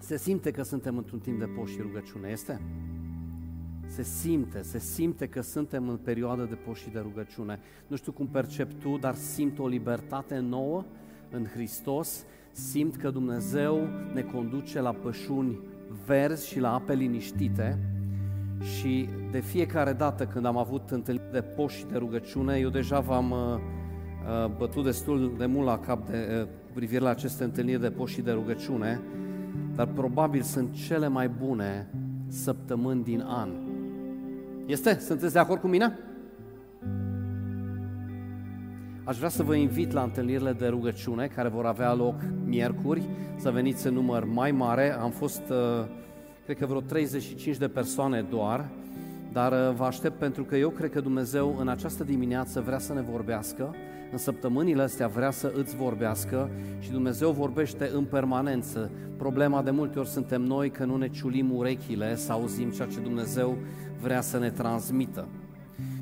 Se simte că suntem într-un timp de post și rugăciune, este? Se simte, se simte că suntem în perioadă de post și de rugăciune. Nu știu cum percep tu, dar simt o libertate nouă în Hristos, simt că Dumnezeu ne conduce la pășuni verzi și la ape liniștite și de fiecare dată când am avut întâlniri de post și de rugăciune, eu deja v-am uh, uh, bătut destul de mult la cap de, uh, cu privire la aceste întâlniri de post și de rugăciune, dar probabil sunt cele mai bune săptămâni din an. Este? Sunteți de acord cu mine? Aș vrea să vă invit la întâlnirile de rugăciune care vor avea loc miercuri, să veniți în număr mai mare. Am fost, uh, cred că vreo 35 de persoane doar, dar uh, vă aștept pentru că eu cred că Dumnezeu în această dimineață vrea să ne vorbească, în săptămânile astea vrea să îți vorbească și Dumnezeu vorbește în permanență. Problema de multe ori suntem noi că nu ne ciulim urechile să auzim ceea ce Dumnezeu vrea să ne transmită.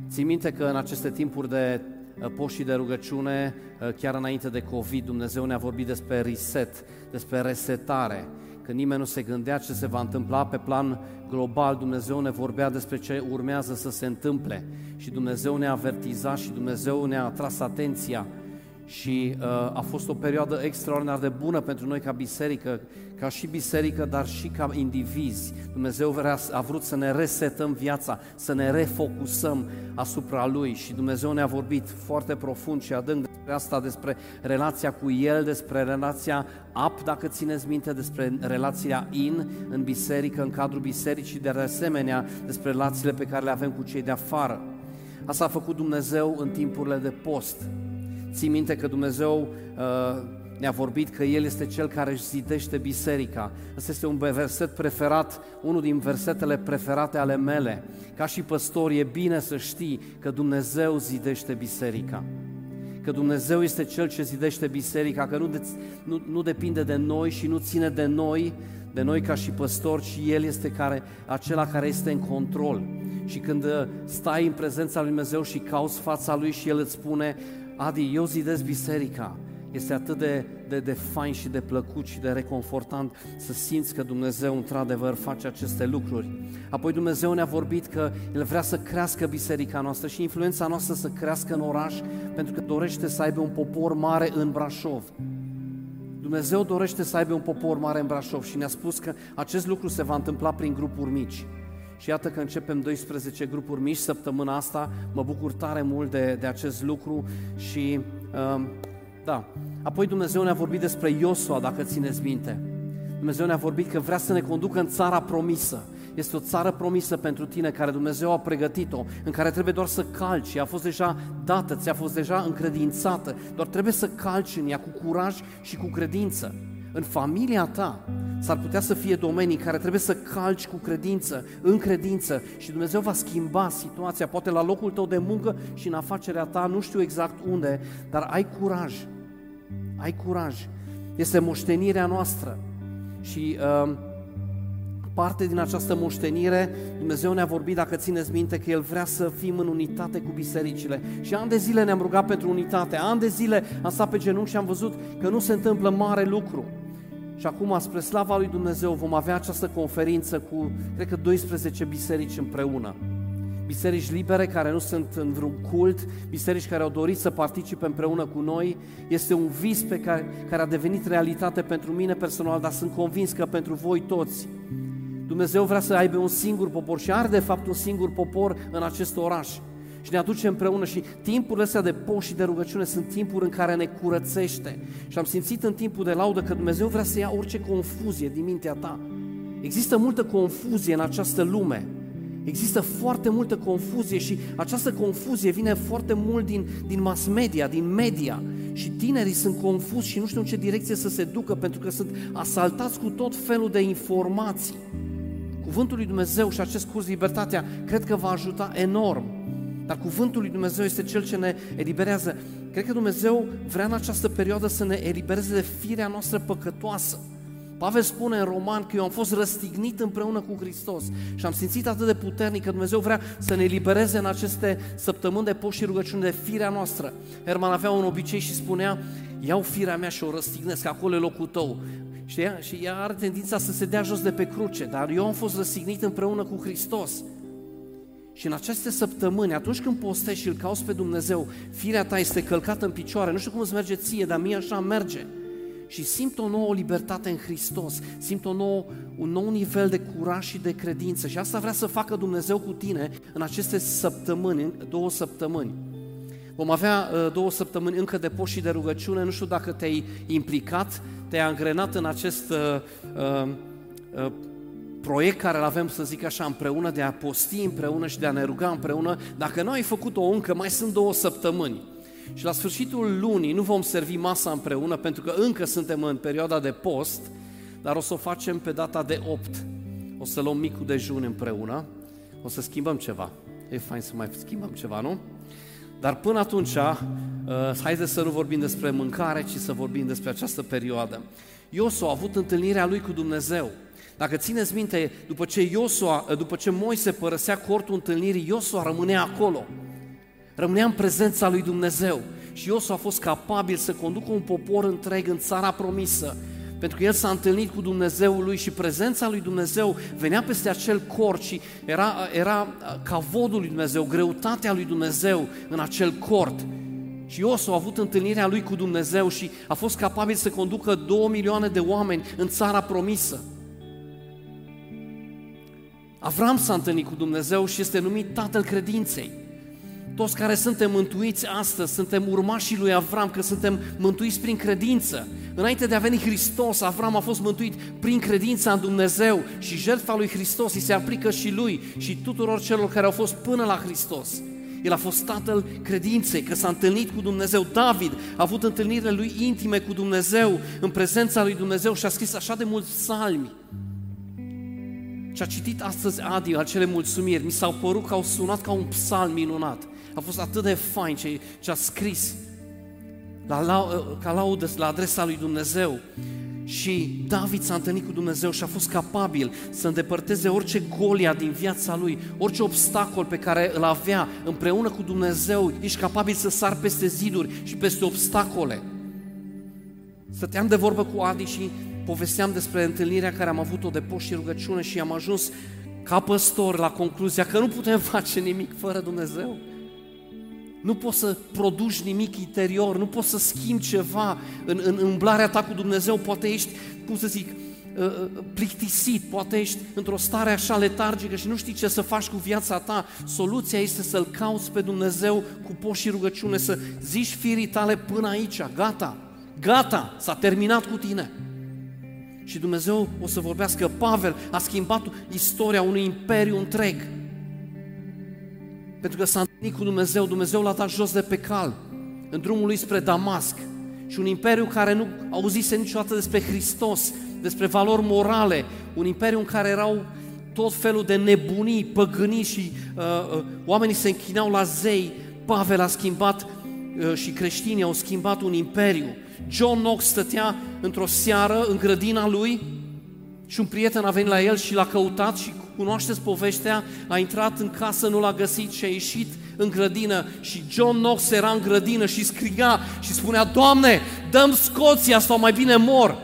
Țin minte că în aceste timpuri de uh, poști de rugăciune, uh, chiar înainte de COVID, Dumnezeu ne-a vorbit despre reset, despre resetare, că nimeni nu se gândea ce se va întâmpla pe plan global, Dumnezeu ne vorbea despre ce urmează să se întâmple. Și Dumnezeu ne-a avertizat și Dumnezeu ne-a atras atenția. Și uh, a fost o perioadă extraordinar de bună pentru noi ca biserică, ca și biserică, dar și ca indivizi. Dumnezeu vrea, a vrut să ne resetăm viața, să ne refocusăm asupra Lui. Și Dumnezeu ne-a vorbit foarte profund și adânc despre asta, despre relația cu El, despre relația up, dacă țineți minte, despre relația in în biserică, în cadrul bisericii, de asemenea despre relațiile pe care le avem cu cei de afară. Asta a făcut Dumnezeu în timpurile de post. Ții minte că Dumnezeu uh, ne-a vorbit că El este Cel care își zidește biserica. Asta este un verset preferat, unul din versetele preferate ale mele. Ca și păstor e bine să știi că Dumnezeu zidește biserica. Că Dumnezeu este Cel ce zidește biserica, că nu, de, nu, nu depinde de noi și nu ține de noi, de noi ca și păstori, ci El este care, acela care este în control. Și când uh, stai în prezența lui Dumnezeu și cauți fața Lui și El îți spune, Adi, eu zidesc biserica. Este atât de, de, de fain și de plăcut și de reconfortant să simți că Dumnezeu într-adevăr face aceste lucruri. Apoi Dumnezeu ne-a vorbit că El vrea să crească biserica noastră și influența noastră să crească în oraș pentru că dorește să aibă un popor mare în Brașov. Dumnezeu dorește să aibă un popor mare în Brașov și ne-a spus că acest lucru se va întâmpla prin grupuri mici. Și iată că începem 12 grupuri mici săptămâna asta, mă bucur tare mult de, de acest lucru și uh, da. Apoi Dumnezeu ne-a vorbit despre Iosua, dacă țineți minte. Dumnezeu ne-a vorbit că vrea să ne conducă în țara promisă. Este o țară promisă pentru tine care Dumnezeu a pregătit-o, în care trebuie doar să calci. A fost deja dată, ți-a fost deja încredințată, doar trebuie să calci în ea cu curaj și cu credință. În familia ta s-ar putea să fie domenii în care trebuie să calci cu credință, în credință și Dumnezeu va schimba situația, poate la locul tău de muncă și în afacerea ta, nu știu exact unde, dar ai curaj. Ai curaj. Este moștenirea noastră. Și uh, parte din această moștenire, Dumnezeu ne-a vorbit, dacă țineți minte, că El vrea să fim în unitate cu bisericile. Și ani de zile ne-am rugat pentru unitate, ani de zile am stat pe genunchi și am văzut că nu se întâmplă mare lucru. Și acum, spre slava lui Dumnezeu, vom avea această conferință cu, cred că, 12 biserici împreună. Biserici libere care nu sunt în vreun cult, biserici care au dorit să participe împreună cu noi. Este un vis pe care, care a devenit realitate pentru mine personal, dar sunt convins că pentru voi toți. Dumnezeu vrea să aibă un singur popor și are de fapt un singur popor în acest oraș și ne aduce împreună și timpurile astea de post și de rugăciune sunt timpuri în care ne curățește. Și am simțit în timpul de laudă că Dumnezeu vrea să ia orice confuzie din mintea ta. Există multă confuzie în această lume. Există foarte multă confuzie și această confuzie vine foarte mult din, din mass media, din media. Și tinerii sunt confuzi și nu știu în ce direcție să se ducă pentru că sunt asaltați cu tot felul de informații. Cuvântul lui Dumnezeu și acest curs Libertatea cred că va ajuta enorm dar cuvântul lui Dumnezeu este cel ce ne eliberează. Cred că Dumnezeu vrea în această perioadă să ne elibereze de firea noastră păcătoasă. Pavel spune în Roman că eu am fost răstignit împreună cu Hristos și am simțit atât de puternic că Dumnezeu vrea să ne elibereze în aceste săptămâni de post și rugăciune de firea noastră. Herman avea un obicei și spunea, iau firea mea și o răstignesc, acolo e locul tău. Și ea, și ea are tendința să se dea jos de pe cruce, dar eu am fost răsignit împreună cu Hristos. Și în aceste săptămâni, atunci când postești și îl cauți pe Dumnezeu, firea ta este călcată în picioare, nu știu cum îți merge ție, dar mie așa merge. Și simt o nouă libertate în Hristos, simt o nouă, un nou nivel de curaj și de credință. Și asta vrea să facă Dumnezeu cu tine în aceste săptămâni, două săptămâni. Vom avea uh, două săptămâni încă de post și de rugăciune, nu știu dacă te-ai implicat, te-ai angrenat în acest uh, uh, uh, proiect care îl avem, să zic așa, împreună, de a posti împreună și de a ne ruga împreună. Dacă nu ai făcut-o încă, mai sunt două săptămâni. Și la sfârșitul lunii nu vom servi masa împreună, pentru că încă suntem în perioada de post, dar o să o facem pe data de 8. O să luăm micul dejun împreună, o să schimbăm ceva. E fain să mai schimbăm ceva, nu? Dar până atunci, uh, haideți să nu vorbim despre mâncare, ci să vorbim despre această perioadă. Iosua a avut întâlnirea lui cu Dumnezeu. Dacă țineți minte, după ce, Iosua, uh, după ce Moise părăsea cortul întâlnirii, Iosua rămânea acolo. Rămânea în prezența lui Dumnezeu. Și Iosua a fost capabil să conducă un popor întreg în țara promisă pentru că el s-a întâlnit cu Dumnezeul lui și prezența lui Dumnezeu venea peste acel cort și era, era ca vodul lui Dumnezeu, greutatea lui Dumnezeu în acel cort. Și Iosu a avut întâlnirea lui cu Dumnezeu și a fost capabil să conducă două milioane de oameni în țara promisă. Avram s-a întâlnit cu Dumnezeu și este numit tatăl credinței. Toți care suntem mântuiți astăzi, suntem urmașii lui Avram, că suntem mântuiți prin credință. Înainte de a veni Hristos, Avram a fost mântuit prin credința în Dumnezeu și jertfa lui Hristos îi se aplică și lui și tuturor celor care au fost până la Hristos. El a fost tatăl credinței, că s-a întâlnit cu Dumnezeu. David a avut întâlnirile lui intime cu Dumnezeu, în prezența lui Dumnezeu și a scris așa de mulți psalmi. Și a citit astăzi Adi acele mulțumiri, mi s-au părut că au sunat ca un psalm minunat. A fost atât de fain ce, ce a scris la, la, ca laudă la adresa lui Dumnezeu. Și David s-a întâlnit cu Dumnezeu și a fost capabil să îndepărteze orice golia din viața lui, orice obstacol pe care îl avea împreună cu Dumnezeu, ești capabil să sar peste ziduri și peste obstacole. Stăteam de vorbă cu Adi și povesteam despre întâlnirea care am avut-o de post și rugăciune și am ajuns ca păstor la concluzia că nu putem face nimic fără Dumnezeu. Nu poți să produci nimic interior, nu poți să schimbi ceva în, în umblarea ta cu Dumnezeu, poate ești, cum să zic, uh, uh, plictisit, poate ești într-o stare așa letargică și nu știi ce să faci cu viața ta. Soluția este să-L cauți pe Dumnezeu cu post și rugăciune, să zici firii tale până aici, gata, gata, s-a terminat cu tine. Și Dumnezeu o să vorbească, Pavel a schimbat istoria unui imperiu întreg. Pentru că s-a întâlnit cu Dumnezeu, Dumnezeu l-a dat jos de pe cal, în drumul lui spre Damasc. Și un imperiu care nu auzise niciodată despre Hristos, despre valori morale, un imperiu în care erau tot felul de nebunii, păgânii și uh, uh, oamenii se închinau la zei, Pavel a schimbat uh, și creștinii au schimbat un imperiu. John Knox stătea într-o seară în grădina lui și un prieten a venit la el și l-a căutat și cunoașteți povestea, a intrat în casă, nu l-a găsit și a ieșit în grădină și John Knox era în grădină și striga și spunea, Doamne, dăm Scoția sau mai bine mor.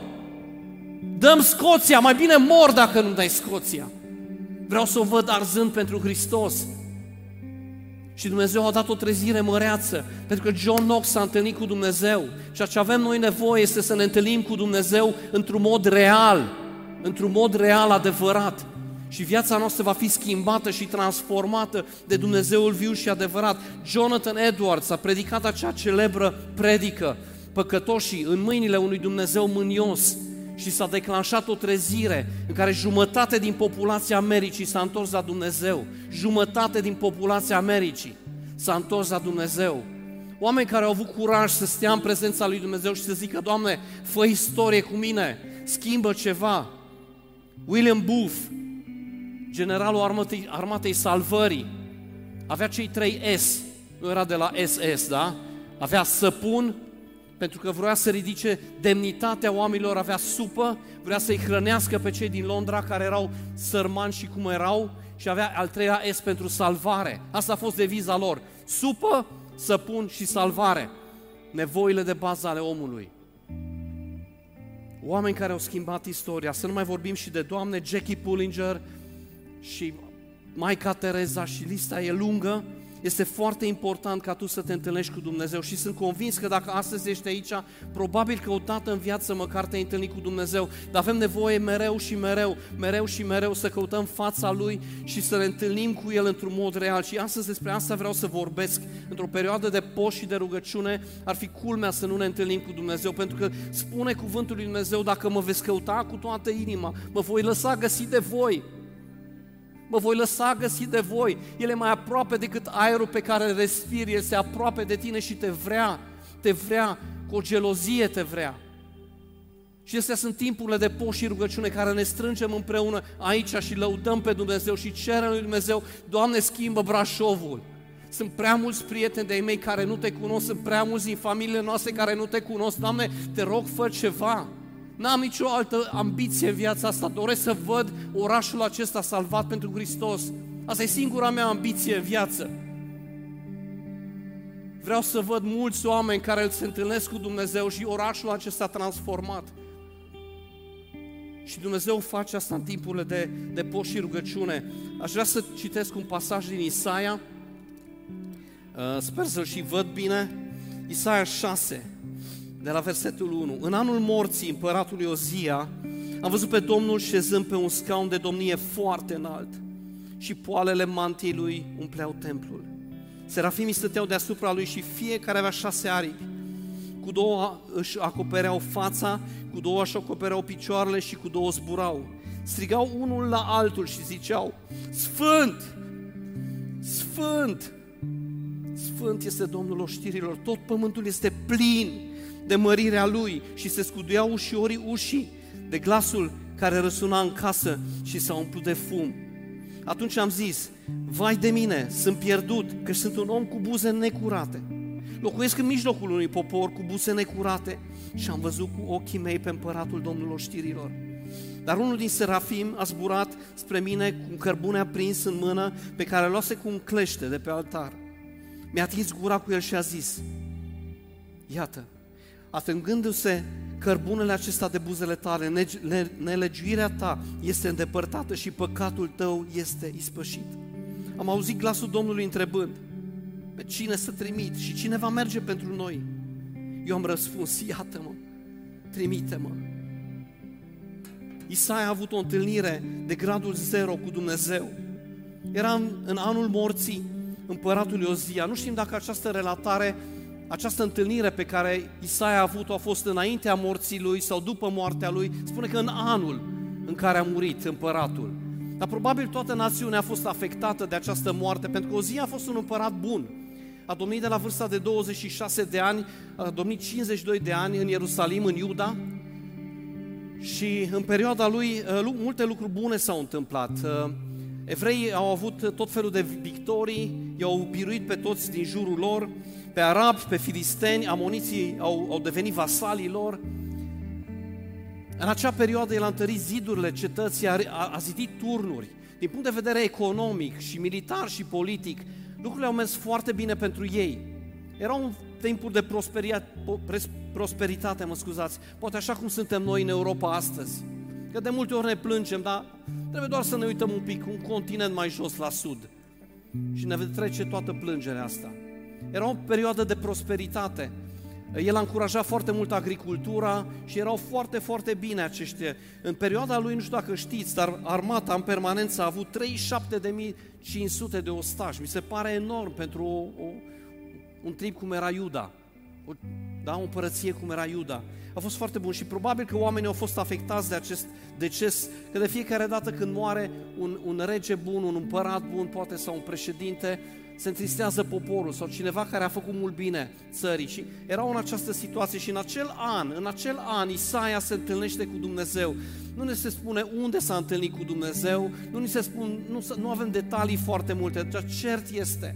Dăm Scoția, mai bine mor dacă nu dai Scoția. Vreau să o văd arzând pentru Hristos. Și Dumnezeu a dat o trezire măreață, pentru că John Knox s-a întâlnit cu Dumnezeu. Și ce avem noi nevoie este să ne întâlnim cu Dumnezeu într-un mod real, într-un mod real, adevărat și viața noastră va fi schimbată și transformată de Dumnezeul viu și adevărat. Jonathan Edwards a predicat acea celebră predică, păcătoșii în mâinile unui Dumnezeu mânios și s-a declanșat o trezire în care jumătate din populația Americii s-a întors la Dumnezeu. Jumătate din populația Americii s-a întors la Dumnezeu. Oameni care au avut curaj să stea în prezența lui Dumnezeu și să zică, Doamne, fă istorie cu mine, schimbă ceva. William Booth, generalul armatei, armatei salvării, avea cei trei S, nu era de la SS, da? Avea săpun, pentru că vrea să ridice demnitatea oamenilor, avea supă, vrea să-i hrănească pe cei din Londra care erau sărmani și cum erau și avea al treilea S pentru salvare. Asta a fost deviza lor. Supă, săpun și salvare. Nevoile de bază ale omului. oameni care au schimbat istoria, să nu mai vorbim și de doamne Jackie Pullinger și Maica Tereza și lista e lungă, este foarte important ca tu să te întâlnești cu Dumnezeu și sunt convins că dacă astăzi ești aici, probabil că o dată în viață măcar te-ai întâlnit cu Dumnezeu, dar avem nevoie mereu și mereu, mereu și mereu să căutăm fața Lui și să ne întâlnim cu El într-un mod real. Și astăzi despre asta vreau să vorbesc. Într-o perioadă de post și de rugăciune ar fi culmea să nu ne întâlnim cu Dumnezeu, pentru că spune cuvântul lui Dumnezeu, dacă mă veți căuta cu toată inima, mă voi lăsa găsi de voi mă voi lăsa găsi de voi. El e mai aproape decât aerul pe care îl respiri, El se aproape de tine și te vrea, te vrea, cu o gelozie te vrea. Și astea sunt timpurile de post și rugăciune care ne strângem împreună aici și lăudăm pe Dumnezeu și cerem lui Dumnezeu, Doamne, schimbă Brașovul. Sunt prea mulți prieteni de-ai mei care nu te cunosc, sunt prea mulți din familiile noastre care nu te cunosc. Doamne, te rog, fă ceva. N-am nicio altă ambiție în viața asta, doresc să văd orașul acesta salvat pentru Hristos. Asta e singura mea ambiție în viață. Vreau să văd mulți oameni care se întâlnesc cu Dumnezeu și orașul acesta transformat. Și Dumnezeu face asta în timpurile de, de post și rugăciune. Aș vrea să citesc un pasaj din Isaia. Uh, sper să-l și văd bine. Isaia 6 de la versetul 1. În anul morții împăratului Ozia, am văzut pe Domnul șezând pe un scaun de domnie foarte înalt și poalele mantiei lui umpleau templul. Serafimii stăteau deasupra lui și fiecare avea șase aripi. Cu două își acopereau fața, cu două își acopereau picioarele și cu două zburau. Strigau unul la altul și ziceau, Sfânt! Sfânt! Sfânt este Domnul oștirilor, tot pământul este plin de mărirea lui și se scuduiau ușiorii ușii de glasul care răsuna în casă și s-a umplut de fum. Atunci am zis, vai de mine, sunt pierdut, că sunt un om cu buze necurate. Locuiesc în mijlocul unui popor cu buze necurate și am văzut cu ochii mei pe împăratul Domnului știrilor. Dar unul din serafim a zburat spre mine cu un cărbune aprins în mână pe care luase cu un clește de pe altar. Mi-a atins gura cu el și a zis, iată, atingându-se cărbunele acesta de buzele tale, nelegiuirea ta este îndepărtată și păcatul tău este ispășit. Am auzit glasul Domnului întrebând, pe cine să trimit și cine va merge pentru noi? Eu am răspuns, iată-mă, trimite-mă. Isaia a avut o întâlnire de gradul zero cu Dumnezeu. Era în, în anul morții împăratului Ozia. Nu știm dacă această relatare această întâlnire pe care Isaia a avut-o a fost înaintea morții lui sau după moartea lui, spune că în anul în care a murit împăratul. Dar probabil toată națiunea a fost afectată de această moarte, pentru că Ozia a fost un împărat bun. A domnit de la vârsta de 26 de ani, a domnit 52 de ani în Ierusalim, în Iuda, și în perioada lui uh, multe lucruri bune s-au întâmplat. Uh, evreii au avut tot felul de victorii, i-au biruit pe toți din jurul lor, pe arabi, pe filisteni, amoniții au, au devenit vasalii lor. În acea perioadă el a întărit zidurile cetății, a, a, a zidit turnuri. Din punct de vedere economic și militar și politic, lucrurile au mers foarte bine pentru ei. Erau timpuri de prosperitate, mă scuzați, poate așa cum suntem noi în Europa astăzi. Că de multe ori ne plângem, dar trebuie doar să ne uităm un pic, un continent mai jos la sud. Și ne trece toată plângerea asta. Era o perioadă de prosperitate. El a încurajat foarte mult agricultura și erau foarte, foarte bine aceștia. În perioada lui, nu știu dacă știți, dar armata în permanență a avut 37.500 de ostași. Mi se pare enorm pentru o, o, un trip cum era Iuda. O, da, o împărăție cum era Iuda. A fost foarte bun și probabil că oamenii au fost afectați de acest deces, că de fiecare dată când moare un, un rege bun, un împărat bun, poate sau un președinte, se întristează poporul sau cineva care a făcut mult bine țării și erau în această situație și în acel an, în acel an Isaia se întâlnește cu Dumnezeu. Nu ne se spune unde s-a întâlnit cu Dumnezeu, nu ni se spun, nu, nu avem detalii foarte multe, dar cert este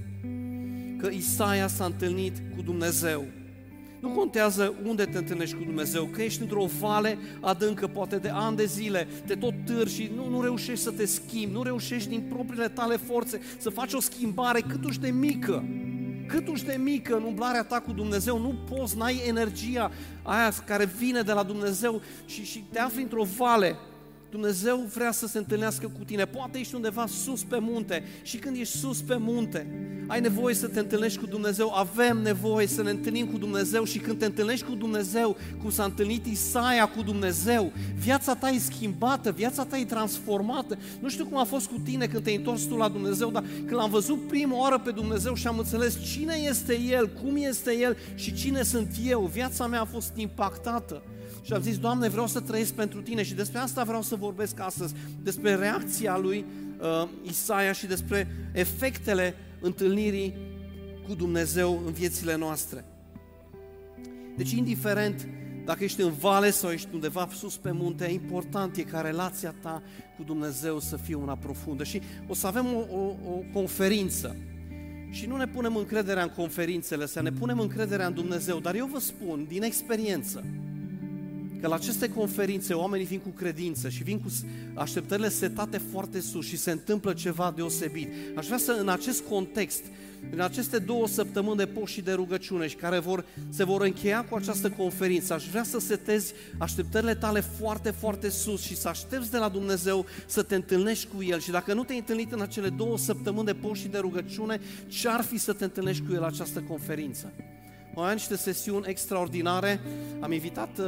că Isaia s-a întâlnit cu Dumnezeu. Nu contează unde te întâlnești cu Dumnezeu, că ești într-o vale adâncă, poate de ani de zile, te tot târși și nu, nu reușești să te schimbi, nu reușești din propriile tale forțe să faci o schimbare cât uși de mică. cât uși de mică în umblarea ta cu Dumnezeu, nu poți, n-ai energia aia care vine de la Dumnezeu și, și te afli într-o vale Dumnezeu vrea să se întâlnească cu tine. Poate ești undeva sus pe munte și când ești sus pe munte, ai nevoie să te întâlnești cu Dumnezeu. Avem nevoie să ne întâlnim cu Dumnezeu și când te întâlnești cu Dumnezeu, cum s-a întâlnit Isaia cu Dumnezeu, viața ta e schimbată, viața ta e transformată. Nu știu cum a fost cu tine când te-ai întors tu la Dumnezeu, dar când l-am văzut prima oară pe Dumnezeu și am înțeles cine este El, cum este El și cine sunt eu, viața mea a fost impactată. Și am zis, Doamne, vreau să trăiesc pentru Tine și despre asta vreau să vorbesc astăzi, despre reacția lui uh, Isaia și despre efectele întâlnirii cu Dumnezeu în viețile noastre. Deci, indiferent dacă ești în vale sau ești undeva sus pe munte, important e ca relația ta cu Dumnezeu să fie una profundă. Și o să avem o, o, o conferință. Și nu ne punem încrederea în conferințele astea, ne punem încrederea în Dumnezeu. Dar eu vă spun, din experiență, că la aceste conferințe oamenii vin cu credință și vin cu așteptările setate foarte sus și se întâmplă ceva deosebit. Aș vrea să, în acest context, în aceste două săptămâni de post și de rugăciune și care vor, se vor încheia cu această conferință, aș vrea să setezi așteptările tale foarte, foarte sus și să aștepți de la Dumnezeu să te întâlnești cu El. Și dacă nu te-ai întâlnit în acele două săptămâni de post și de rugăciune, ce-ar fi să te întâlnești cu El la această conferință? Mai am niște sesiuni extraordinare. Am invitat uh,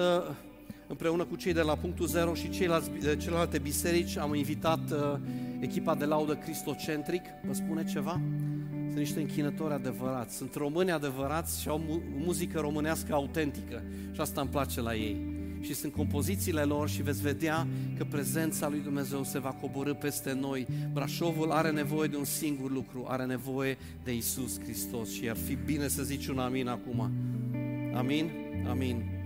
împreună cu cei de la Punctul Zero și ceilalți, eh, celelalte biserici, am invitat uh, echipa de laudă Cristocentric. Vă spune ceva? Sunt niște închinători adevărați, sunt români adevărați și au mu- muzică românească autentică și asta îmi place la ei. Și sunt compozițiile lor și veți vedea că prezența lui Dumnezeu se va coborâ peste noi. Brașovul are nevoie de un singur lucru, are nevoie de Isus Hristos și ar fi bine să zici un amin acum. Amin? Amin.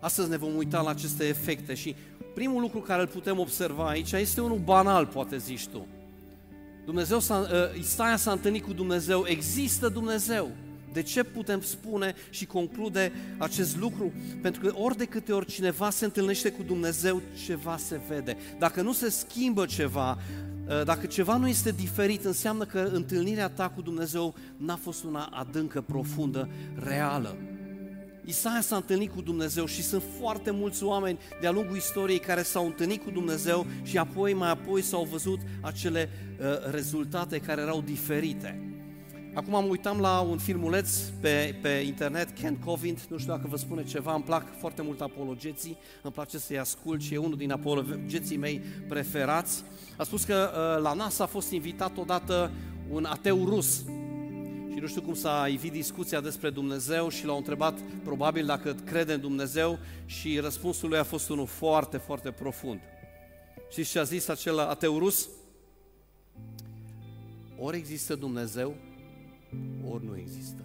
Astăzi ne vom uita la aceste efecte și primul lucru care îl putem observa aici este unul banal, poate zici tu. Dumnezeu s-a, uh, Isaia s-a întâlnit cu Dumnezeu, există Dumnezeu. De ce putem spune și conclude acest lucru? Pentru că ori de câte ori cineva se întâlnește cu Dumnezeu, ceva se vede. Dacă nu se schimbă ceva, uh, dacă ceva nu este diferit, înseamnă că întâlnirea ta cu Dumnezeu n-a fost una adâncă, profundă, reală. Isaia s-a întâlnit cu Dumnezeu și sunt foarte mulți oameni de-a lungul istoriei care s-au întâlnit cu Dumnezeu și apoi, mai apoi s-au văzut acele uh, rezultate care erau diferite. Acum am uitam la un filmuleț pe, pe internet, Ken Covint, nu știu dacă vă spune ceva, îmi plac foarte mult apologeții, îmi place să-i ascult și e unul din apologeții mei preferați. A spus că uh, la NASA a fost invitat odată un ateu rus, și nu știu cum s-a ivit discuția despre Dumnezeu și l-au întrebat probabil dacă crede în Dumnezeu și răspunsul lui a fost unul foarte, foarte profund. Și ce a zis acel ateu rus? Ori există Dumnezeu, ori nu există.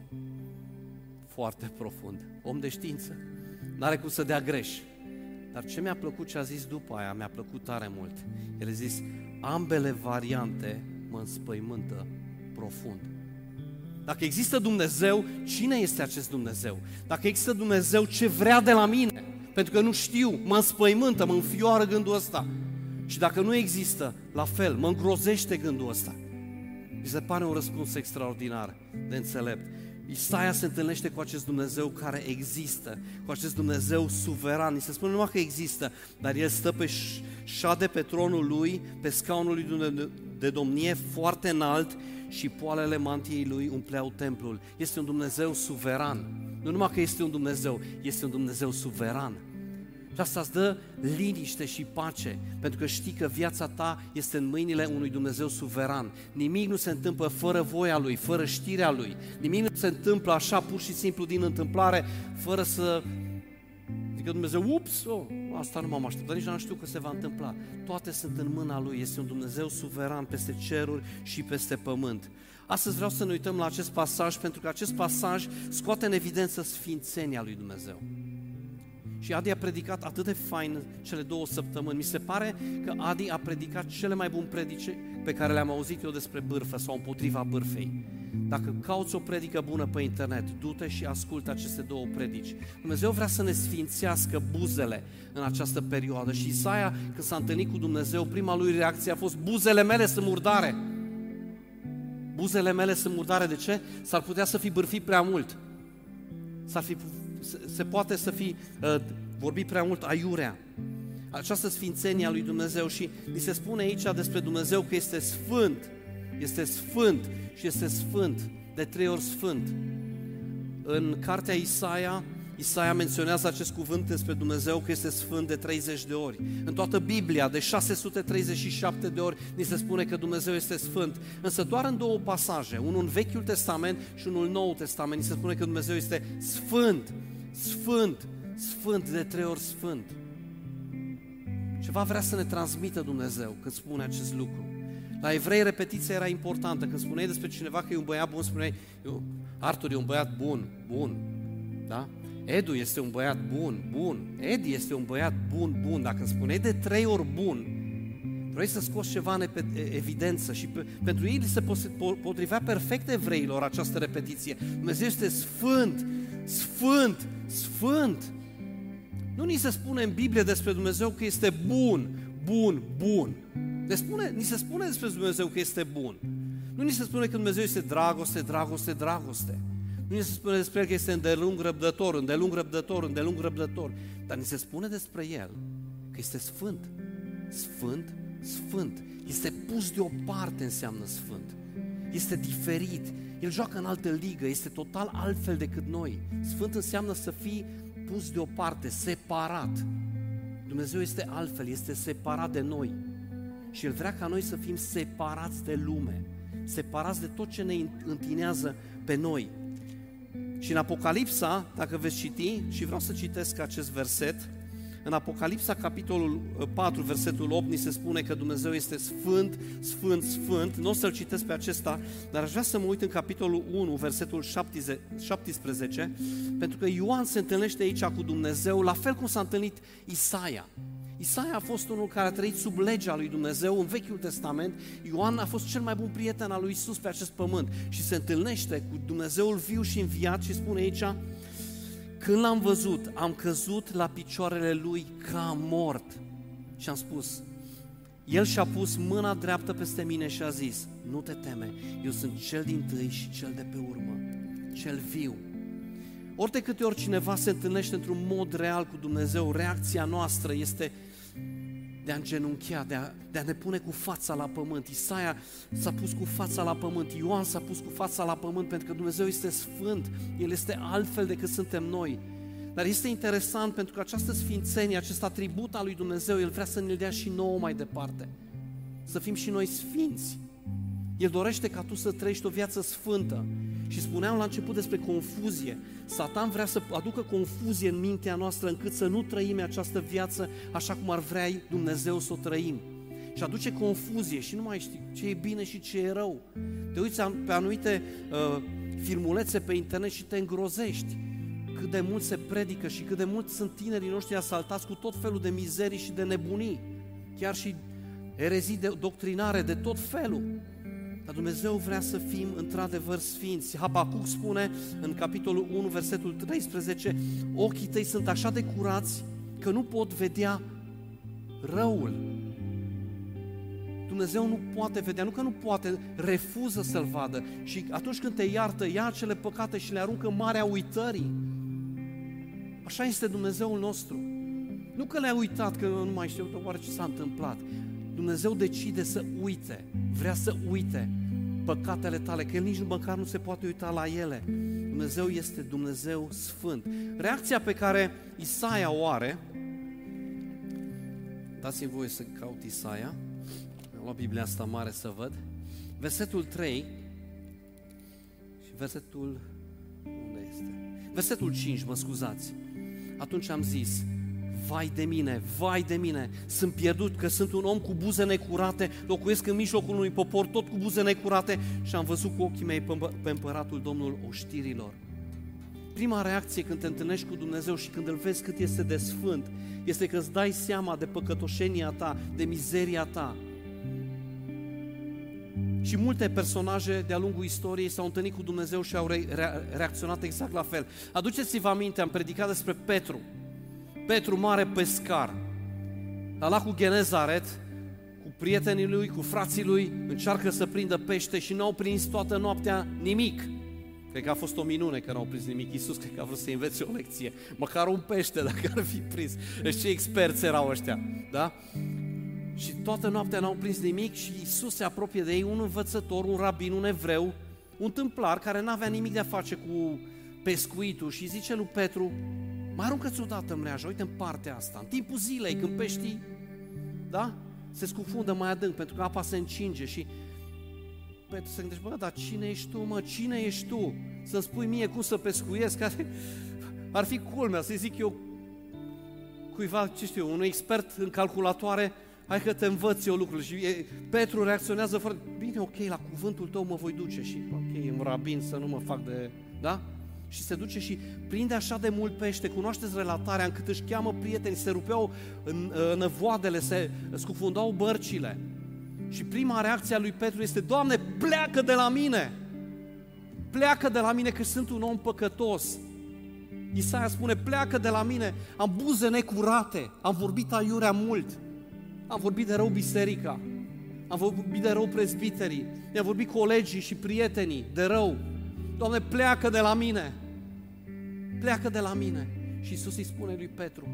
Foarte profund. Om de știință. N-are cum să dea greș. Dar ce mi-a plăcut ce a zis după aia, mi-a plăcut tare mult. El a zis, ambele variante mă înspăimântă profund. Dacă există Dumnezeu, cine este acest Dumnezeu? Dacă există Dumnezeu, ce vrea de la mine? Pentru că nu știu, mă înspăimântă, mă înfioară gândul ăsta. Și dacă nu există, la fel, mă îngrozește gândul ăsta. Mi se pare un răspuns extraordinar de înțelept. Isaia se întâlnește cu acest Dumnezeu care există, cu acest Dumnezeu suveran. Ni se spune numai că există, dar El stă pe șade pe tronul Lui, pe scaunul Lui de domnie foarte înalt și poalele mantiei lui umpleau templul. Este un Dumnezeu suveran. Nu numai că este un Dumnezeu, este un Dumnezeu suveran. Și asta îți dă liniște și pace, pentru că știi că viața ta este în mâinile unui Dumnezeu suveran. Nimic nu se întâmplă fără voia Lui, fără știrea Lui. Nimic nu se întâmplă așa pur și simplu din întâmplare, fără să Zică Dumnezeu, ups, oh, asta nu m-am așteptat, nici nu știu că se va întâmpla. Toate sunt în mâna Lui, este un Dumnezeu suveran peste ceruri și peste pământ. Astăzi vreau să ne uităm la acest pasaj, pentru că acest pasaj scoate în evidență sfințenia lui Dumnezeu. Și Adi a predicat atât de fain cele două săptămâni. Mi se pare că Adi a predicat cele mai bune predice pe care le-am auzit eu despre bârfă sau împotriva bârfei. Dacă cauți o predică bună pe internet, du-te și ascultă aceste două predici. Dumnezeu vrea să ne sfințească buzele în această perioadă și Isaia, când s-a întâlnit cu Dumnezeu, prima lui reacție a fost buzele mele sunt murdare. Buzele mele sunt murdare, de ce? S-ar putea să fi bârfit prea mult. S-ar fi, se, se poate să fi uh, vorbit prea mult aiurea. Această sfințenie a lui Dumnezeu și ni se spune aici despre Dumnezeu că este sfânt, este sfânt și este sfânt, de trei ori sfânt. În cartea Isaia, Isaia menționează acest cuvânt despre Dumnezeu că este sfânt de 30 de ori. În toată Biblia, de 637 de ori, ni se spune că Dumnezeu este sfânt. Însă doar în două pasaje, unul în Vechiul Testament și unul în Noul Testament, ni se spune că Dumnezeu este sfânt, sfânt, sfânt de trei ori sfânt. Ceva vrea să ne transmită Dumnezeu când spune acest lucru. La evrei repetiția era importantă. Când spuneai despre cineva că e un băiat bun, spuneai, Artur e un băiat bun, bun. Da? Edu este un băiat bun, bun. Edi este un băiat bun, bun. Dacă spuneai de trei ori bun, vrei să scoți ceva în evidență și pe, pentru ei se potrivea perfect evreilor această repetiție. Dumnezeu este sfânt, sfânt, sfânt. Nu ni se spune în Biblie despre Dumnezeu că este bun, bun, bun. Ne spune, ni se spune despre Dumnezeu că este bun. Nu ni se spune că Dumnezeu este dragoste, dragoste, dragoste. Nu ni se spune despre El că este îndelung răbdător, îndelung răbdător, îndelung răbdător. Dar ni se spune despre El că este sfânt. Sfânt, sfânt. Este pus deoparte înseamnă sfânt. Este diferit. El joacă în altă ligă, este total altfel decât noi. Sfânt înseamnă să fii pus deoparte, separat. Dumnezeu este altfel, este separat de noi. Și El vrea ca noi să fim separați de lume, separați de tot ce ne întinează pe noi. Și în Apocalipsa, dacă veți citi, și vreau să citesc acest verset, în Apocalipsa, capitolul 4, uh, versetul 8, ni se spune că Dumnezeu este sfânt, sfânt, sfânt. Nu o să-l citesc pe acesta, dar aș vrea să mă uit în capitolul 1, versetul 17, pentru că Ioan se întâlnește aici cu Dumnezeu, la fel cum s-a întâlnit Isaia. Isaia a fost unul care a trăit sub legea lui Dumnezeu în Vechiul Testament. Ioan a fost cel mai bun prieten al lui Isus pe acest pământ și se întâlnește cu Dumnezeul viu și înviat și spune aici când l-am văzut, am căzut la picioarele lui ca mort și am spus, el și-a pus mâna dreaptă peste mine și a zis, nu te teme, eu sunt cel din tâi și cel de pe urmă, cel viu. Ori de câte ori cineva se întâlnește într-un mod real cu Dumnezeu, reacția noastră este de a îngenunchea, de a, de a ne pune cu fața la pământ. Isaia s-a pus cu fața la pământ, Ioan s-a pus cu fața la pământ pentru că Dumnezeu este sfânt, El este altfel decât suntem noi. Dar este interesant pentru că această sfințenie, acest atribut al lui Dumnezeu, El vrea să ne-l dea și nouă mai departe. Să fim și noi sfinți. El dorește ca tu să trăiești o viață sfântă. Și spuneam la început despre confuzie. Satan vrea să aducă confuzie în mintea noastră încât să nu trăim această viață așa cum ar vrea Dumnezeu să o trăim. Și aduce confuzie și nu mai știi ce e bine și ce e rău. Te uiți pe anumite uh, filmulețe pe internet și te îngrozești cât de mult se predică și cât de mult sunt tinerii noștri asaltați cu tot felul de mizerii și de nebunii, chiar și erezii de doctrinare de tot felul. Dar Dumnezeu vrea să fim într-adevăr sfinți. Habacuc spune în capitolul 1, versetul 13, ochii tăi sunt așa de curați că nu pot vedea răul. Dumnezeu nu poate vedea, nu că nu poate, refuză să-l vadă. Și atunci când te iartă, ia acele păcate și le aruncă în marea uitării. Așa este Dumnezeul nostru. Nu că le-a uitat, că nu mai știu oare ce s-a întâmplat. Dumnezeu decide să uite, vrea să uite păcatele tale, că El nici măcar nu se poate uita la ele. Dumnezeu este Dumnezeu Sfânt. Reacția pe care Isaia o are, dați-mi voie să caut Isaia, am luat Biblia asta mare să văd, versetul 3 și versetul, unde este? Versetul 5, mă scuzați. Atunci am zis, vai de mine, vai de mine, sunt pierdut că sunt un om cu buze necurate, locuiesc în mijlocul unui popor tot cu buze necurate și am văzut cu ochii mei pe împăratul Domnul oștirilor. Prima reacție când te întâlnești cu Dumnezeu și când îl vezi cât este de sfânt, este că îți dai seama de păcătoșenia ta, de mizeria ta. Și multe personaje de-a lungul istoriei s-au întâlnit cu Dumnezeu și au re- reacționat exact la fel. Aduceți-vă aminte, am predicat despre Petru. Petru, mare pescar, la lacul Genezaret, cu prietenii lui, cu frații lui, încearcă să prindă pește și n-au prins toată noaptea nimic. Cred că a fost o minune că n-au prins nimic. Iisus cred că a vrut să învețe o lecție. Măcar un pește dacă ar fi prins. Deci ce experți erau ăștia, da? Și toată noaptea n-au prins nimic și Iisus se apropie de ei, un învățător, un rabin, un evreu, un tâmplar care n-avea nimic de a face cu pescuitul și zice lui Petru, mai aruncă-ți odată mreaja, uite în partea asta, în timpul zilei, când peștii, da? Se scufundă mai adânc pentru că apa se încinge și Petru se gândește, bă, dar cine ești tu, mă, cine ești tu? Să-mi spui mie cum să pescuiesc? Care ar fi culmea, să-i zic eu cuiva, ce știu, un expert în calculatoare, hai că te învăț eu lucruri. Și Petru reacționează foarte, bine, ok, la cuvântul tău mă voi duce și, ok, îmi rabin să nu mă fac de, da? Și se duce și prinde așa de mult pește, cunoașteți relatarea încât își cheamă prieteni, se rupeau în, în voadele, se scufundau bărcile. Și prima reacție a lui Petru este, Doamne, pleacă de la mine! Pleacă de la mine că sunt un om păcătos. Isaia spune, pleacă de la mine, am buze necurate, am vorbit aiurea mult, am vorbit de rău biserica, am vorbit de rău prezbiterii, am vorbit colegii și prietenii de rău. Doamne, pleacă de la mine, pleacă de la mine. Și Iisus îi spune lui Petru,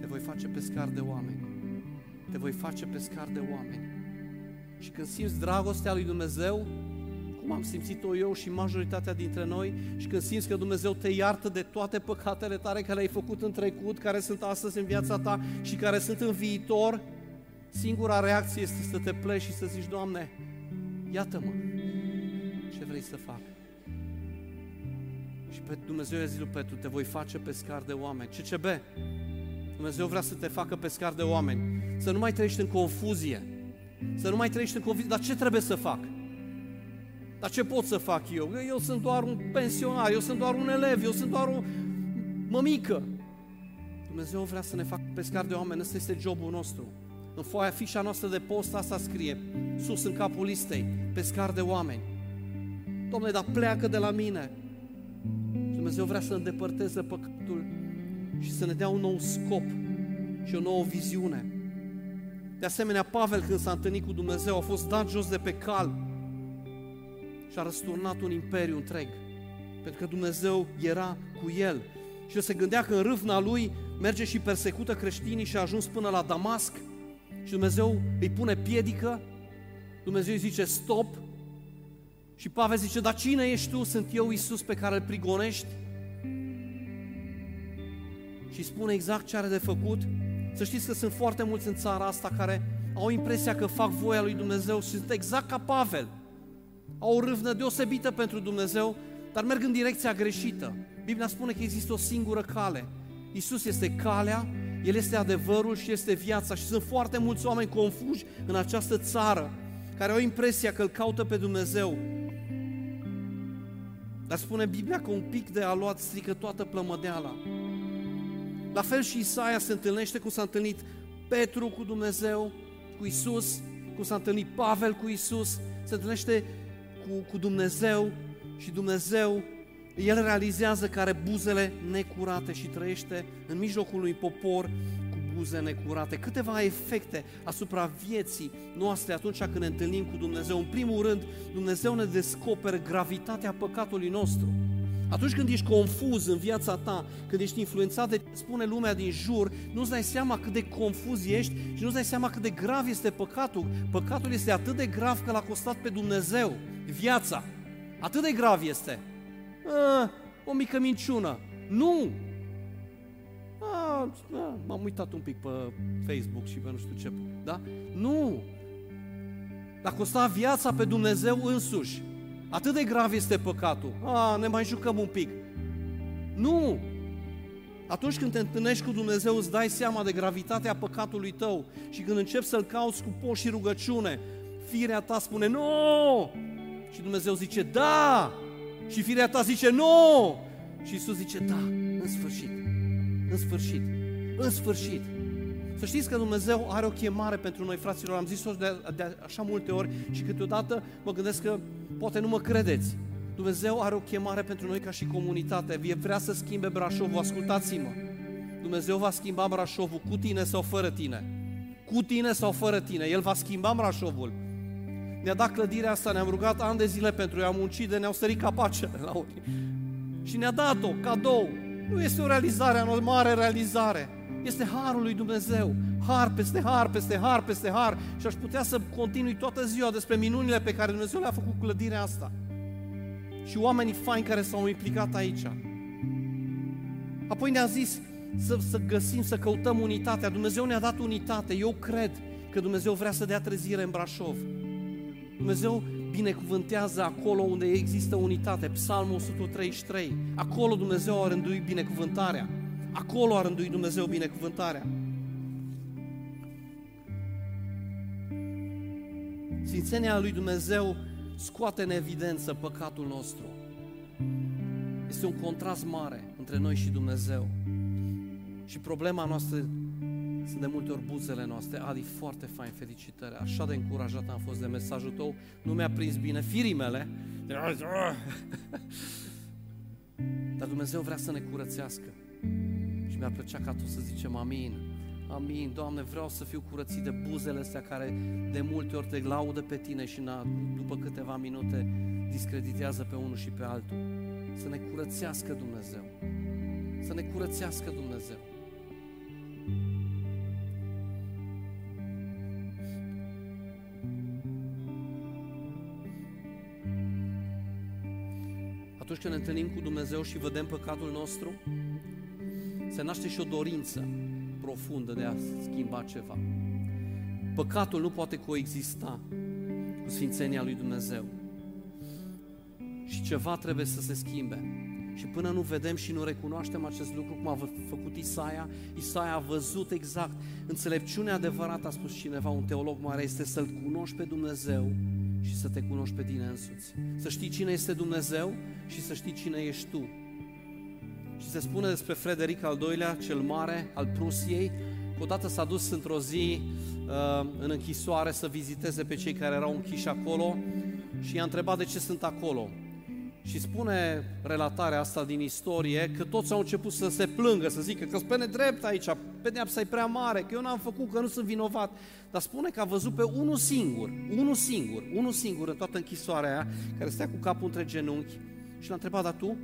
te voi face pescar de oameni te voi face pescar de oameni. Și când simți dragostea lui Dumnezeu, cum am simțit-o eu și majoritatea dintre noi, și când simți că Dumnezeu te iartă de toate păcatele tale care le-ai făcut în trecut, care sunt astăzi în viața ta și care sunt în viitor, singura reacție este să te pleci și să zici, Doamne, iată-mă, ce vrei să fac? Și pe Dumnezeu i-a zis lui Petru, te voi face pescar de oameni. CCB, Dumnezeu vrea să te facă pescar de oameni. Să nu mai trăiești în confuzie. Să nu mai trăiești în confuzie. Dar ce trebuie să fac? Dar ce pot să fac eu? Eu sunt doar un pensionar, eu sunt doar un elev, eu sunt doar o mămică. Dumnezeu vrea să ne facă pescar de oameni, ăsta este jobul nostru. În foaia fișa noastră de post asta scrie, sus în capul listei, pescar de oameni. Domne, dar pleacă de la mine. Dumnezeu vrea să îndepărteze păcatul și să ne dea un nou scop și o nouă viziune. De asemenea, Pavel, când s-a întâlnit cu Dumnezeu, a fost dat jos de pe cal și a răsturnat un imperiu întreg. Pentru că Dumnezeu era cu el. Și el se gândea că în râvna lui merge și persecută creștinii și a ajuns până la Damasc și Dumnezeu îi pune piedică, Dumnezeu îi zice stop și Pavel zice, dar cine ești tu? Sunt eu Iisus pe care îl prigonești? și spune exact ce are de făcut, să știți că sunt foarte mulți în țara asta care au impresia că fac voia lui Dumnezeu și sunt exact ca Pavel. Au o râvnă deosebită pentru Dumnezeu, dar merg în direcția greșită. Biblia spune că există o singură cale. Isus este calea, El este adevărul și este viața și sunt foarte mulți oameni confuși în această țară care au impresia că îl caută pe Dumnezeu. Dar spune Biblia că un pic de aluat strică toată plămădeala. La fel și Isaia se întâlnește cum s-a întâlnit Petru cu Dumnezeu, cu Isus, cum s-a întâlnit Pavel cu Isus, se întâlnește cu, cu Dumnezeu și Dumnezeu, el realizează că are buzele necurate și trăiește în mijlocul unui popor cu buze necurate. Câteva efecte asupra vieții noastre atunci când ne întâlnim cu Dumnezeu. În primul rând, Dumnezeu ne descoperă gravitatea păcatului nostru. Atunci când ești confuz în viața ta, când ești influențat de spune lumea din jur, nu-ți dai seama cât de confuz ești și nu-ți dai seama cât de grav este păcatul. Păcatul este atât de grav că l-a costat pe Dumnezeu viața. Atât de grav este. A, o mică minciună. Nu! A, a, m-am uitat un pic pe Facebook și pe nu știu ce. Da? Nu! L-a costat viața pe Dumnezeu însuși. Atât de grav este păcatul. A, ne mai jucăm un pic. Nu! Atunci când te întâlnești cu Dumnezeu, îți dai seama de gravitatea păcatului tău și când începi să-L cauți cu poș și rugăciune, firea ta spune nu! Și Dumnezeu zice da! Și firea ta zice nu! Și Isus zice da, în sfârșit, în sfârșit, în sfârșit. Să știți că Dumnezeu are o chemare pentru noi, fraților, am zis-o de, de așa multe ori și câteodată mă gândesc că poate nu mă credeți. Dumnezeu are o chemare pentru noi ca și comunitate. Vie vrea să schimbe Brașovul, ascultați-mă. Dumnezeu va schimba Brașovul cu tine sau fără tine. cu tine sau fără tine. El va schimba Brașovul. Ne-a dat clădirea asta, ne-am rugat ani de zile pentru ea, am muncit de ne-au sărit capacele la ochii. Și ne-a dat-o, cadou. Nu este o realizare, o mare realizare. Este harul lui Dumnezeu. Har peste har, peste har, peste har. Și aș putea să continui toată ziua despre minunile pe care Dumnezeu le-a făcut clădirea asta. Și oamenii faini care s-au implicat aici. Apoi ne-a zis să, să găsim, să căutăm unitatea. Dumnezeu ne-a dat unitate. Eu cred că Dumnezeu vrea să dea trezire în Brașov. Dumnezeu binecuvântează acolo unde există unitate. Psalmul 133. Acolo Dumnezeu a rânduit binecuvântarea. Acolo a rânduit Dumnezeu binecuvântarea. Sfințenia lui Dumnezeu scoate în evidență păcatul nostru. Este un contrast mare între noi și Dumnezeu. Și problema noastră sunt de multe ori buzele noastre. Adi, foarte fain, felicitări. Așa de încurajat am fost de mesajul tău. Nu mi-a prins bine firii mele. Dar Dumnezeu vrea să ne curățească. Și mi-ar plăcea ca tu să zicem amin. Amin. Doamne, vreau să fiu curățit de buzele astea care de multe ori te laudă pe tine și na, după câteva minute discreditează pe unul și pe altul. Să ne curățească Dumnezeu. Să ne curățească Dumnezeu. Atunci când ne întâlnim cu Dumnezeu și vedem păcatul nostru, se naște și o dorință profundă de a schimba ceva. Păcatul nu poate coexista cu sfințenia lui Dumnezeu. Și ceva trebuie să se schimbe. Și până nu vedem și nu recunoaștem acest lucru, cum a făcut Isaia, Isaia a văzut exact. Înțelepciunea adevărată, a spus cineva, un teolog mare, este să-L cunoști pe Dumnezeu și să te cunoști pe tine însuți. Să știi cine este Dumnezeu și să știi cine ești tu. Și se spune despre Frederic al II-lea, cel mare al Prusiei, că odată s-a dus într-o zi uh, în închisoare să viziteze pe cei care erau închiși acolo și i-a întrebat de ce sunt acolo. Și spune relatarea asta din istorie că toți au început să se plângă, să zică că sunt pe nedrept aici, pedeapsa e prea mare, că eu n-am făcut, că nu sunt vinovat. Dar spune că a văzut pe unul singur, unul singur, unul singur în toată închisoarea aia, care stea cu capul între genunchi și l-a întrebat, dar tu?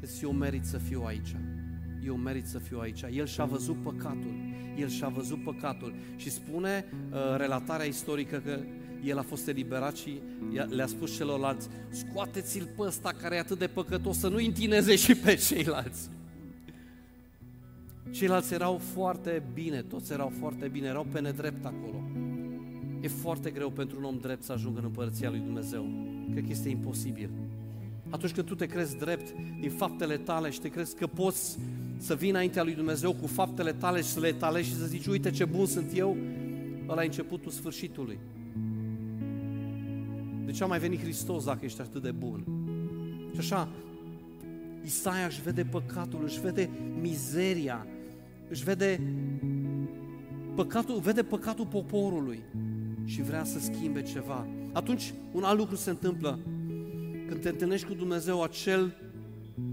Deci eu merit să fiu aici. Eu merit să fiu aici. El și-a văzut păcatul. El și-a văzut păcatul. Și spune uh, relatarea istorică că el a fost eliberat și le-a spus celorlalți, scoateți-l pe ăsta care e atât de păcătos, să nu intineze și pe ceilalți. Ceilalți erau foarte bine, toți erau foarte bine, erau pe nedrept acolo. E foarte greu pentru un om drept să ajungă în împărăția lui Dumnezeu. Cred că este imposibil. Atunci când tu te crezi drept din faptele tale și te crezi că poți să vii înaintea lui Dumnezeu cu faptele tale și să le etalezi și să zici, uite ce bun sunt eu, ăla e începutul sfârșitului. De ce a mai venit Hristos dacă ești atât de bun? Și așa, Isaia își vede păcatul, își vede mizeria, își vede păcatul, vede păcatul poporului și vrea să schimbe ceva. Atunci, un alt lucru se întâmplă. Când te întâlnești cu Dumnezeu, acel,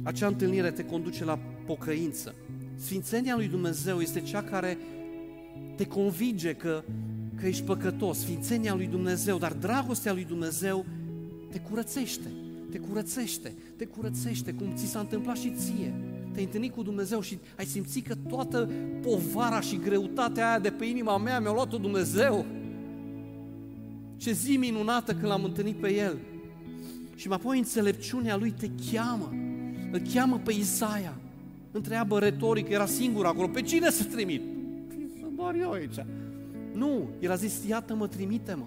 acea întâlnire te conduce la pocăință. Sfințenia lui Dumnezeu este cea care te convinge că că ești păcătos, sfințenia lui Dumnezeu, dar dragostea lui Dumnezeu te curățește, te curățește, te curățește, cum ți s-a întâmplat și ție. Te-ai întâlnit cu Dumnezeu și ai simțit că toată povara și greutatea aia de pe inima mea mi-a luat-o Dumnezeu. Ce zi minunată când l-am întâlnit pe El. Și mai apoi înțelepciunea Lui te cheamă, îl cheamă pe Isaia. Întreabă retoric, era singur acolo, pe cine să trimit? Sunt doar eu aici. Nu, el a zis, iată-mă, trimite-mă.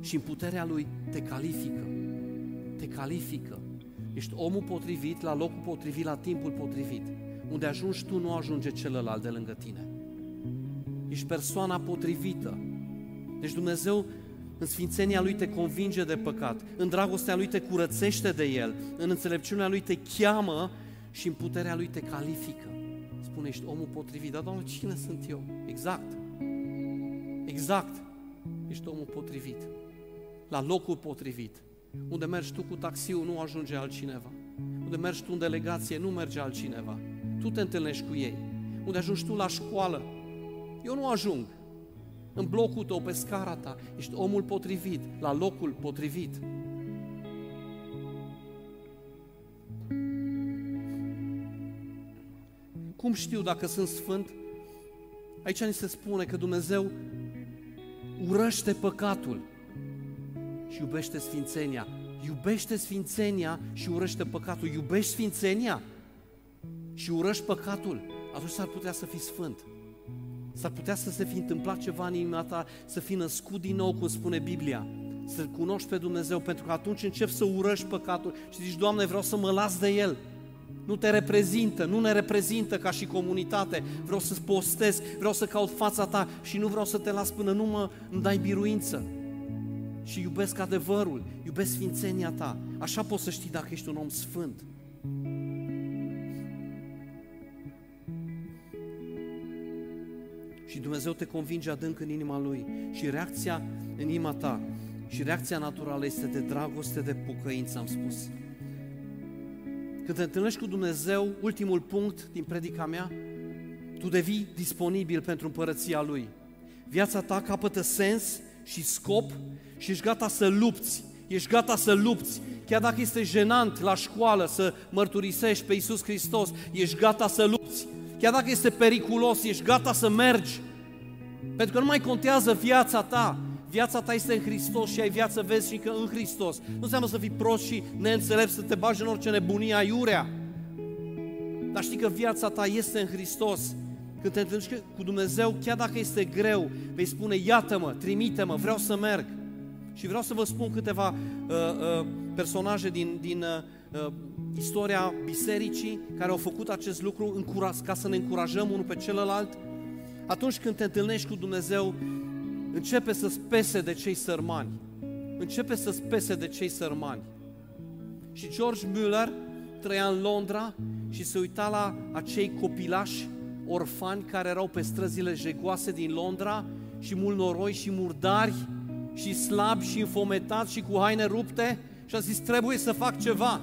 Și în puterea lui te califică. Te califică. Ești omul potrivit, la locul potrivit, la timpul potrivit. Unde ajungi tu, nu ajunge celălalt de lângă tine. Ești persoana potrivită. Deci Dumnezeu în sfințenia Lui te convinge de păcat, în dragostea Lui te curățește de El, în înțelepciunea Lui te cheamă și în puterea Lui te califică spune, ești omul potrivit. Dar, Doamne, cine sunt eu? Exact. Exact. Ești omul potrivit. La locul potrivit. Unde mergi tu cu taxiul, nu ajunge altcineva. Unde mergi tu în delegație, nu merge altcineva. Tu te întâlnești cu ei. unde ajungi tu la școală. Eu nu ajung. În blocul tău, pe scara ta, ești omul potrivit, la locul potrivit. Cum știu dacă sunt sfânt? Aici ni se spune că Dumnezeu urăște păcatul și iubește sfințenia. Iubește sfințenia și urăște păcatul. Iubești sfințenia și urăști păcatul, atunci s-ar putea să fii sfânt. S-ar putea să se fi întâmplat ceva în inima ta, să fii născut din nou, cum spune Biblia, să-L cunoști pe Dumnezeu, pentru că atunci începi să urăști păcatul și zici, Doamne, vreau să mă las de El. Nu te reprezintă, nu ne reprezintă ca și comunitate. Vreau să postez, vreau să caut fața ta și nu vreau să te las până nu mă îmi dai biruință. Și iubesc adevărul, iubesc sfințenia ta. Așa poți să știi dacă ești un om sfânt. Și Dumnezeu te convinge adânc în inima Lui. Și reacția în inima ta și reacția naturală este de dragoste, de pocăință, am spus. Când te întâlnești cu Dumnezeu, ultimul punct din predica mea, tu devii disponibil pentru împărăția Lui. Viața ta capătă sens și scop și ești gata să lupți. Ești gata să lupți. Chiar dacă este jenant la școală să mărturisești pe Iisus Hristos, ești gata să lupți. Chiar dacă este periculos, ești gata să mergi. Pentru că nu mai contează viața ta, viața ta este în Hristos și ai viață veșnică în Hristos. Nu înseamnă să fii prost și neînțelept, să te bagi în orice nebunie aiurea. Dar știi că viața ta este în Hristos. Când te întâlnești cu Dumnezeu, chiar dacă este greu, vei spune, iată-mă, trimite-mă, vreau să merg. Și vreau să vă spun câteva uh, uh, personaje din, din uh, uh istoria bisericii care au făcut acest lucru ca să ne încurajăm unul pe celălalt. Atunci când te întâlnești cu Dumnezeu, începe să spese de cei sărmani. Începe să spese de cei sărmani. Și George Müller trăia în Londra și se uita la acei copilași orfani care erau pe străzile jegoase din Londra și mult noroi și murdari și slabi și înfometați și cu haine rupte și a zis trebuie să fac ceva.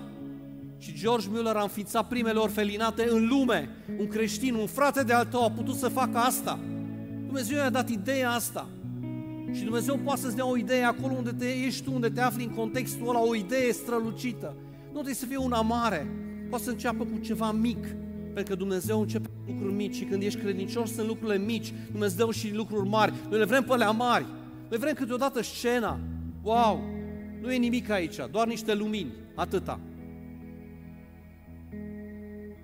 Și George Müller a înființat primele orfelinate în lume. Un creștin, un frate de al tău a putut să facă asta. Dumnezeu i-a dat ideea asta. Și Dumnezeu poate să-ți dea o idee acolo unde te ești tu, unde te afli în contextul ăla, o idee strălucită. Nu trebuie să fie una mare, poate să înceapă cu ceva mic, pentru că Dumnezeu începe cu lucruri mici și când ești credincios sunt lucrurile mici, Dumnezeu și lucruri mari. Noi le vrem pe alea mari, noi vrem câteodată scena. Wow! Nu e nimic aici, doar niște lumini, atâta.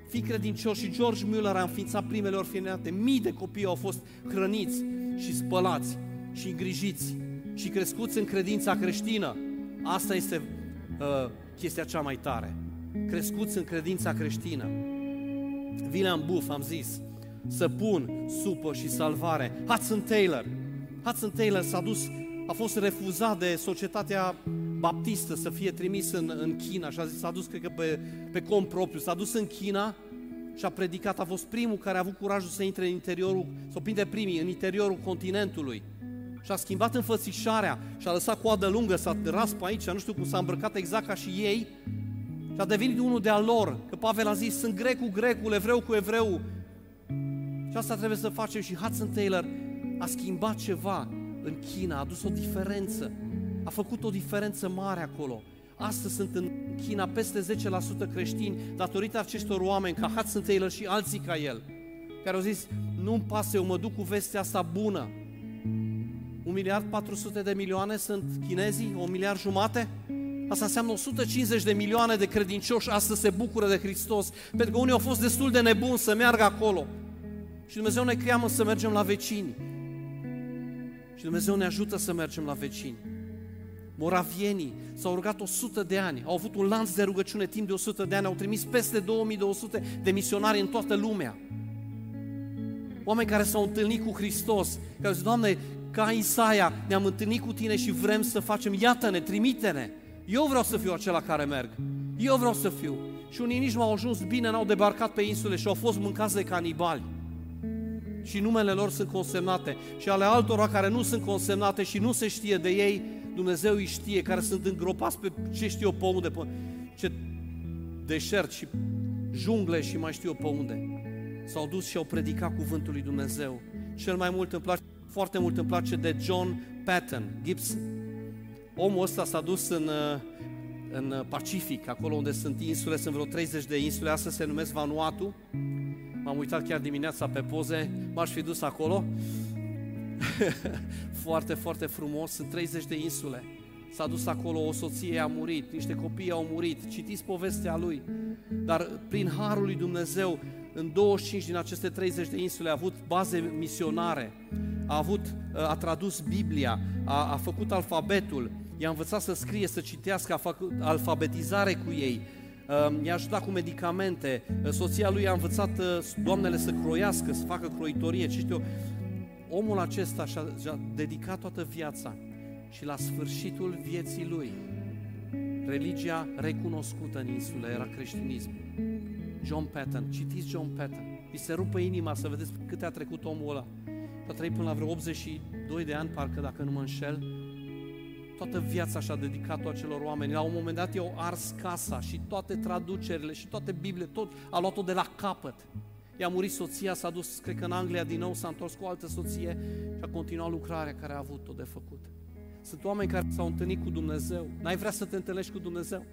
Fii credincios și George Mueller a înființat primele orfelinate. Mii de copii au fost hrăniți și spălați și îngrijiți și crescuți în credința creștină. Asta este uh, chestia cea mai tare. Crescuți în credința creștină. William Buff, am zis, săpun, supă și salvare. Hudson Taylor. Hudson Taylor s-a dus, a fost refuzat de societatea baptistă să fie trimis în, în China și a zis, s-a dus, cred că pe, pe cont propriu, s-a dus în China și a predicat, a fost primul care a avut curajul să intre în interiorul, sau printre primii, în interiorul continentului și a schimbat înfățișarea și a lăsat coadă lungă, s-a ras pe aici, nu știu cum s-a îmbrăcat exact ca și ei și a devenit unul de-al lor, că Pavel a zis, sunt grec cu grecul, evreu cu evreu. Și asta trebuie să facem și Hudson Taylor a schimbat ceva în China, a adus o diferență, a făcut o diferență mare acolo. Astăzi sunt în China peste 10% creștini datorită acestor oameni ca Hudson Taylor și alții ca el, care au zis, nu-mi pasă, eu mă duc cu vestea asta bună, un miliard 400 de milioane sunt chinezii, un miliard jumate? Asta înseamnă 150 de milioane de credincioși astăzi se bucură de Hristos, pentru că unii au fost destul de nebuni să meargă acolo. Și Dumnezeu ne cheamă să mergem la vecini. Și Dumnezeu ne ajută să mergem la vecini. Moravienii s-au rugat 100 de ani, au avut un lanț de rugăciune timp de 100 de ani, au trimis peste 2200 de misionari în toată lumea. Oameni care s-au întâlnit cu Hristos, care zic, Doamne, ca Isaia, ne-am întâlnit cu tine și vrem să facem, iată-ne, trimite-ne. Eu vreau să fiu acela care merg. Eu vreau să fiu. Și unii nici nu au ajuns bine, n-au debarcat pe insule și au fost mâncați de canibali. Și numele lor sunt consemnate. Și ale altora care nu sunt consemnate și nu se știe de ei, Dumnezeu îi știe, care sunt îngropați pe ce știu eu pe unde, pe ce deșert și jungle și mai știu eu pe unde. s-au dus și au predicat cuvântul lui Dumnezeu. Cel mai mult îmi place, foarte mult îmi place de John Patton Gibson. Omul ăsta s-a dus în, uh, în Pacific, acolo unde sunt insule, sunt vreo 30 de insule, astăzi se numesc Vanuatu. M-am uitat chiar dimineața pe poze, m-aș fi dus acolo. foarte, foarte frumos, sunt 30 de insule. S-a dus acolo, o soție a murit, niște copii au murit, citiți povestea lui. Dar prin Harul lui Dumnezeu, în 25 din aceste 30 de insule a avut baze misionare, a, avut, a tradus Biblia, a, a făcut alfabetul, i-a învățat să scrie, să citească, a făcut alfabetizare cu ei, i-a ajutat cu medicamente, soția lui a învățat doamnele să croiască, să facă croitorie, ce știu Omul acesta și-a, și-a dedicat toată viața și la sfârșitul vieții lui, religia recunoscută în insulă era creștinism. John Patton, citiți John Patton, vi se rupă inima să vedeți câte a trecut omul ăla. A trăit până la vreo 82 de ani, parcă dacă nu mă înșel, toată viața și-a dedicat-o acelor oameni. La un moment dat i-au ars casa și toate traducerile și toate Biblie, tot a luat-o de la capăt. I-a murit soția, s-a dus, cred că în Anglia din nou, s-a întors cu o altă soție și a continuat lucrarea care a avut-o de făcut. Sunt oameni care s-au întâlnit cu Dumnezeu. N-ai vrea să te întâlnești cu Dumnezeu?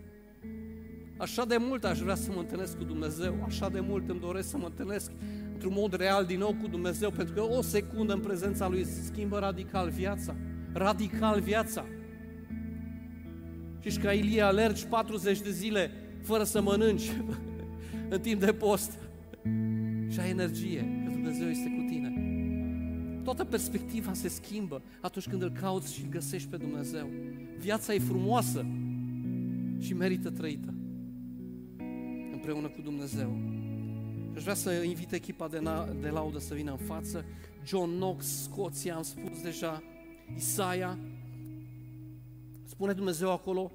Așa de mult aș vrea să mă întâlnesc cu Dumnezeu, așa de mult îmi doresc să mă întâlnesc într-un mod real din nou cu Dumnezeu, pentru că o secundă în prezența Lui se schimbă radical viața. Radical viața. Și ca Ilie alergi 40 de zile fără să mănânci în timp de post și ai energie, că Dumnezeu este cu tine. Toată perspectiva se schimbă atunci când îl cauți și îl găsești pe Dumnezeu. Viața e frumoasă și merită trăită împreună cu Dumnezeu. Și aș vrea să invit echipa de, na- de laudă să vină în față. John Knox, Scoția, am spus deja, Isaia. Spune Dumnezeu acolo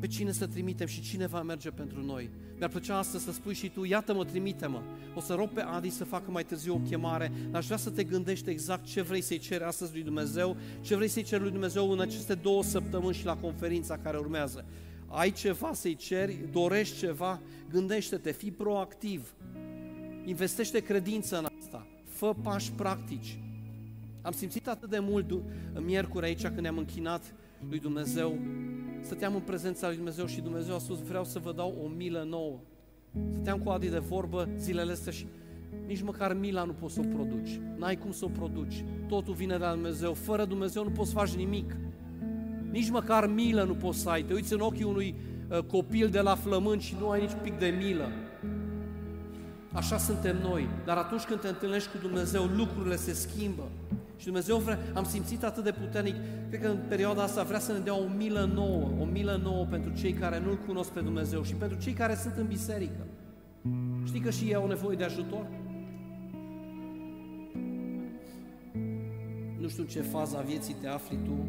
pe cine să trimitem și cine va merge pentru noi. Mi-ar plăcea astăzi să spui și tu, iată-mă, trimite-mă. O să rog pe Adi să facă mai târziu o chemare, dar aș vrea să te gândești exact ce vrei să-i ceri astăzi lui Dumnezeu, ce vrei să-i ceri lui Dumnezeu în aceste două săptămâni și la conferința care urmează. Ai ceva să-i ceri, dorești ceva, gândește-te, fii proactiv, investește credință în asta, fă pași practici. Am simțit atât de mult miercuri aici când ne-am închinat lui Dumnezeu stăteam în prezența lui Dumnezeu și Dumnezeu a spus, vreau să vă dau o milă nouă. Stăteam cu Adi de vorbă zilele astea și nici măcar mila nu poți să o produci. N-ai cum să o produci. Totul vine de la Dumnezeu. Fără Dumnezeu nu poți să faci nimic. Nici măcar milă nu poți să ai. Te uiți în ochii unui uh, copil de la flământ și nu ai nici pic de milă. Așa suntem noi. Dar atunci când te întâlnești cu Dumnezeu, lucrurile se schimbă. Și Dumnezeu vrea, am simțit atât de puternic, cred că în perioada asta vrea să ne dea o milă nouă, o milă nouă pentru cei care nu-L cunosc pe Dumnezeu și pentru cei care sunt în biserică. Știi că și ei au nevoie de ajutor? Nu știu în ce fază a vieții te afli tu,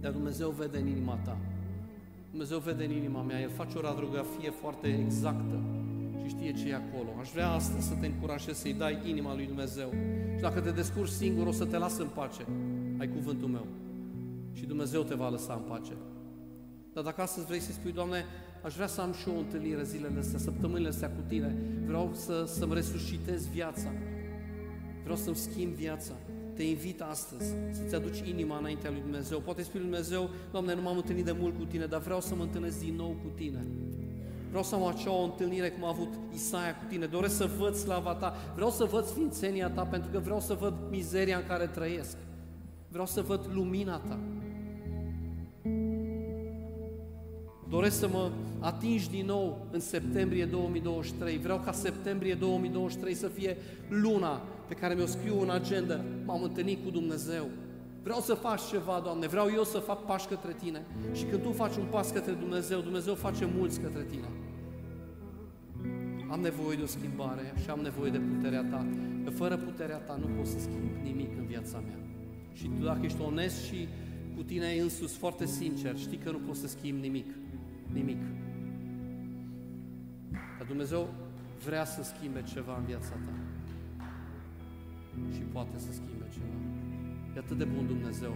dar Dumnezeu vede în inima ta. Dumnezeu vede în inima mea, El face o radiografie foarte exactă și știe ce e acolo. Aș vrea astăzi să te încurajez să-i dai inima lui Dumnezeu. Și dacă te descurci singur, o să te las în pace. Ai cuvântul meu. Și Dumnezeu te va lăsa în pace. Dar dacă astăzi vrei să-i spui, Doamne, aș vrea să am și o întâlnire zilele astea, săptămânile astea cu Tine. Vreau să, să-mi resuscitez viața. Vreau să-mi schimb viața. Te invit astăzi să-ți aduci inima înaintea lui Dumnezeu. Poate spui lui Dumnezeu, Doamne, nu m-am întâlnit de mult cu Tine, dar vreau să mă întâlnesc din nou cu Tine. Vreau să am acea o întâlnire cum a avut Isaia cu tine. Doresc să văd slava ta. Vreau să văd sfințenia ta pentru că vreau să văd mizeria în care trăiesc. Vreau să văd lumina ta. Doresc să mă atingi din nou în septembrie 2023. Vreau ca septembrie 2023 să fie luna pe care mi-o scriu în agenda. M-am întâlnit cu Dumnezeu. Vreau să faci ceva, Doamne, vreau eu să fac pași către Tine. Și când Tu faci un pas către Dumnezeu, Dumnezeu face mulți către Tine. Am nevoie de o schimbare și am nevoie de puterea Ta. Că fără puterea Ta nu pot să schimb nimic în viața mea. Și Tu dacă ești onest și cu tine însus, foarte sincer, știi că nu poți să schimbi nimic. Nimic. Dar Dumnezeu vrea să schimbe ceva în viața ta. Și poate să schimbe ceva. E atât de bun Dumnezeu.